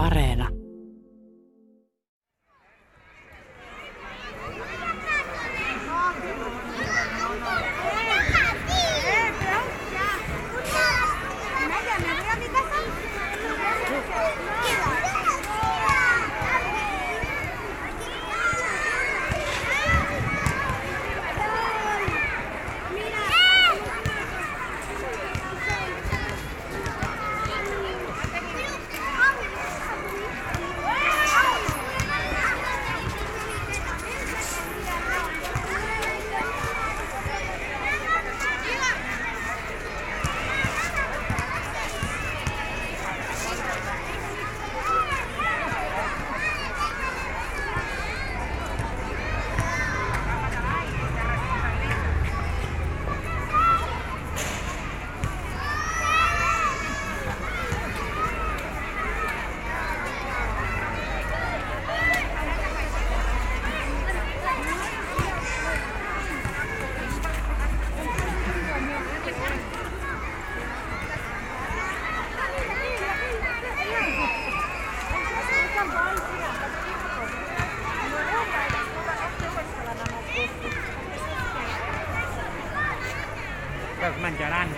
Areena. que es menjaran.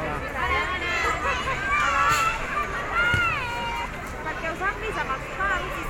Hola. Perquè us han vist amb els pals i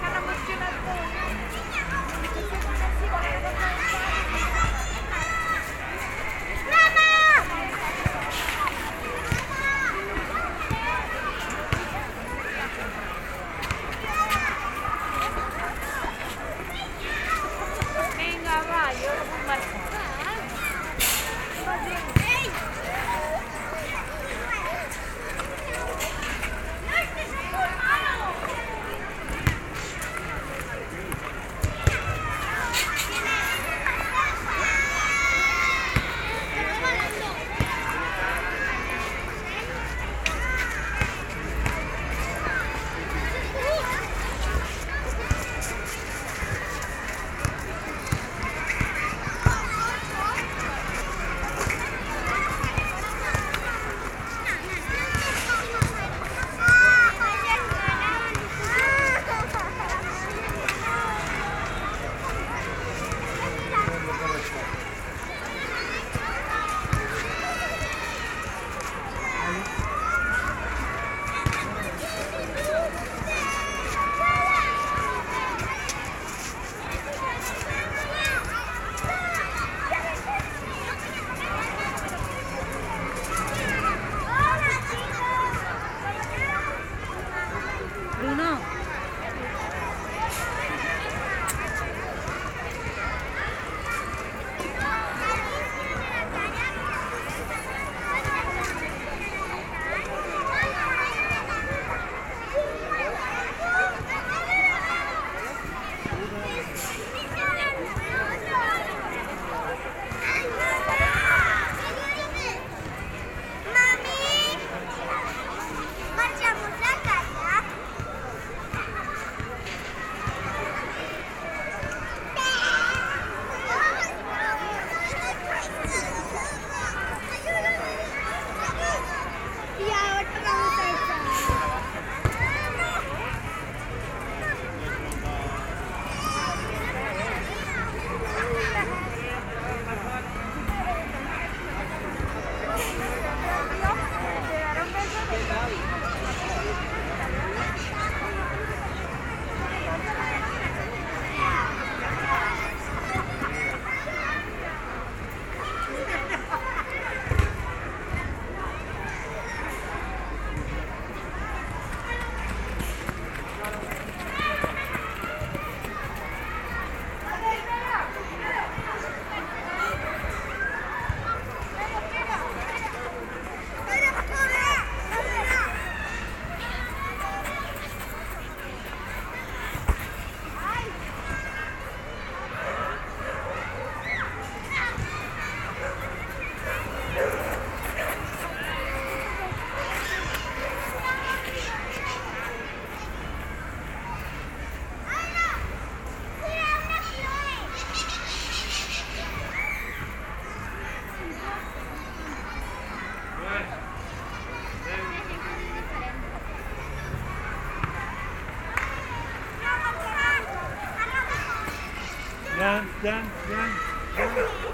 dance, dance, down, down.